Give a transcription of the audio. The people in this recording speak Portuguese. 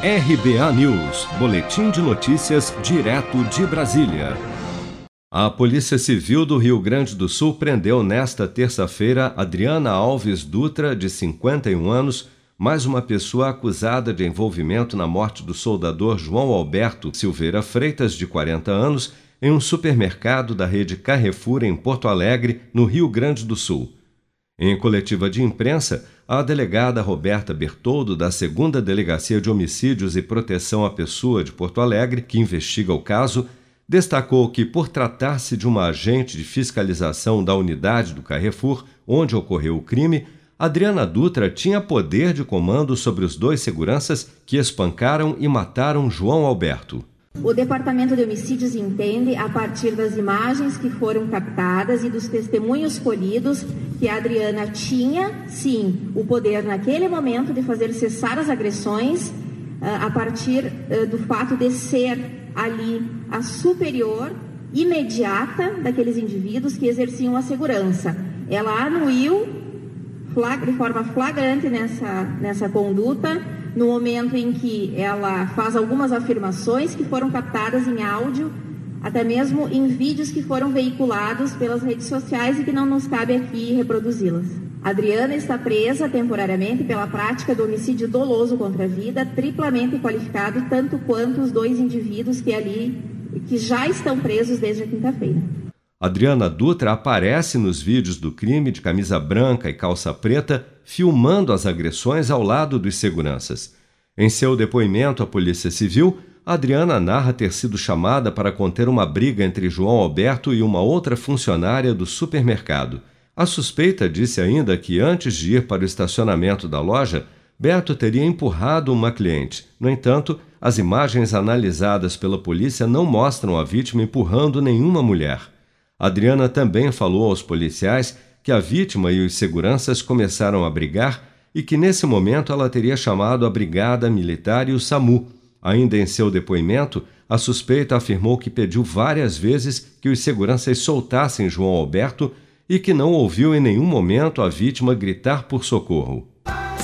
RBA News, Boletim de Notícias, direto de Brasília. A Polícia Civil do Rio Grande do Sul prendeu nesta terça-feira Adriana Alves Dutra, de 51 anos, mais uma pessoa acusada de envolvimento na morte do soldador João Alberto Silveira Freitas, de 40 anos, em um supermercado da rede Carrefour em Porto Alegre, no Rio Grande do Sul. Em coletiva de imprensa, a delegada Roberta Bertoldo, da segunda Delegacia de Homicídios e Proteção à Pessoa de Porto Alegre, que investiga o caso, destacou que, por tratar-se de uma agente de fiscalização da unidade do Carrefour, onde ocorreu o crime, Adriana Dutra tinha poder de comando sobre os dois seguranças que espancaram e mataram João Alberto. O Departamento de Homicídios entende, a partir das imagens que foram captadas e dos testemunhos colhidos, que a Adriana tinha, sim, o poder naquele momento de fazer cessar as agressões, ah, a partir ah, do fato de ser ali a superior imediata daqueles indivíduos que exerciam a segurança. Ela anuiu de forma flagrante nessa, nessa conduta no momento em que ela faz algumas afirmações que foram captadas em áudio, até mesmo em vídeos que foram veiculados pelas redes sociais e que não nos cabe aqui reproduzi-las. Adriana está presa temporariamente pela prática do homicídio doloso contra a vida, triplamente qualificado, tanto quanto os dois indivíduos que ali que já estão presos desde a quinta-feira. Adriana Dutra aparece nos vídeos do crime de camisa branca e calça preta, filmando as agressões ao lado dos seguranças. Em seu depoimento à Polícia Civil, Adriana narra ter sido chamada para conter uma briga entre João Alberto e uma outra funcionária do supermercado. A suspeita disse ainda que antes de ir para o estacionamento da loja, Beto teria empurrado uma cliente. No entanto, as imagens analisadas pela polícia não mostram a vítima empurrando nenhuma mulher. Adriana também falou aos policiais que a vítima e os seguranças começaram a brigar e que nesse momento ela teria chamado a Brigada Militar e o SAMU. Ainda em seu depoimento, a suspeita afirmou que pediu várias vezes que os seguranças soltassem João Alberto e que não ouviu em nenhum momento a vítima gritar por socorro.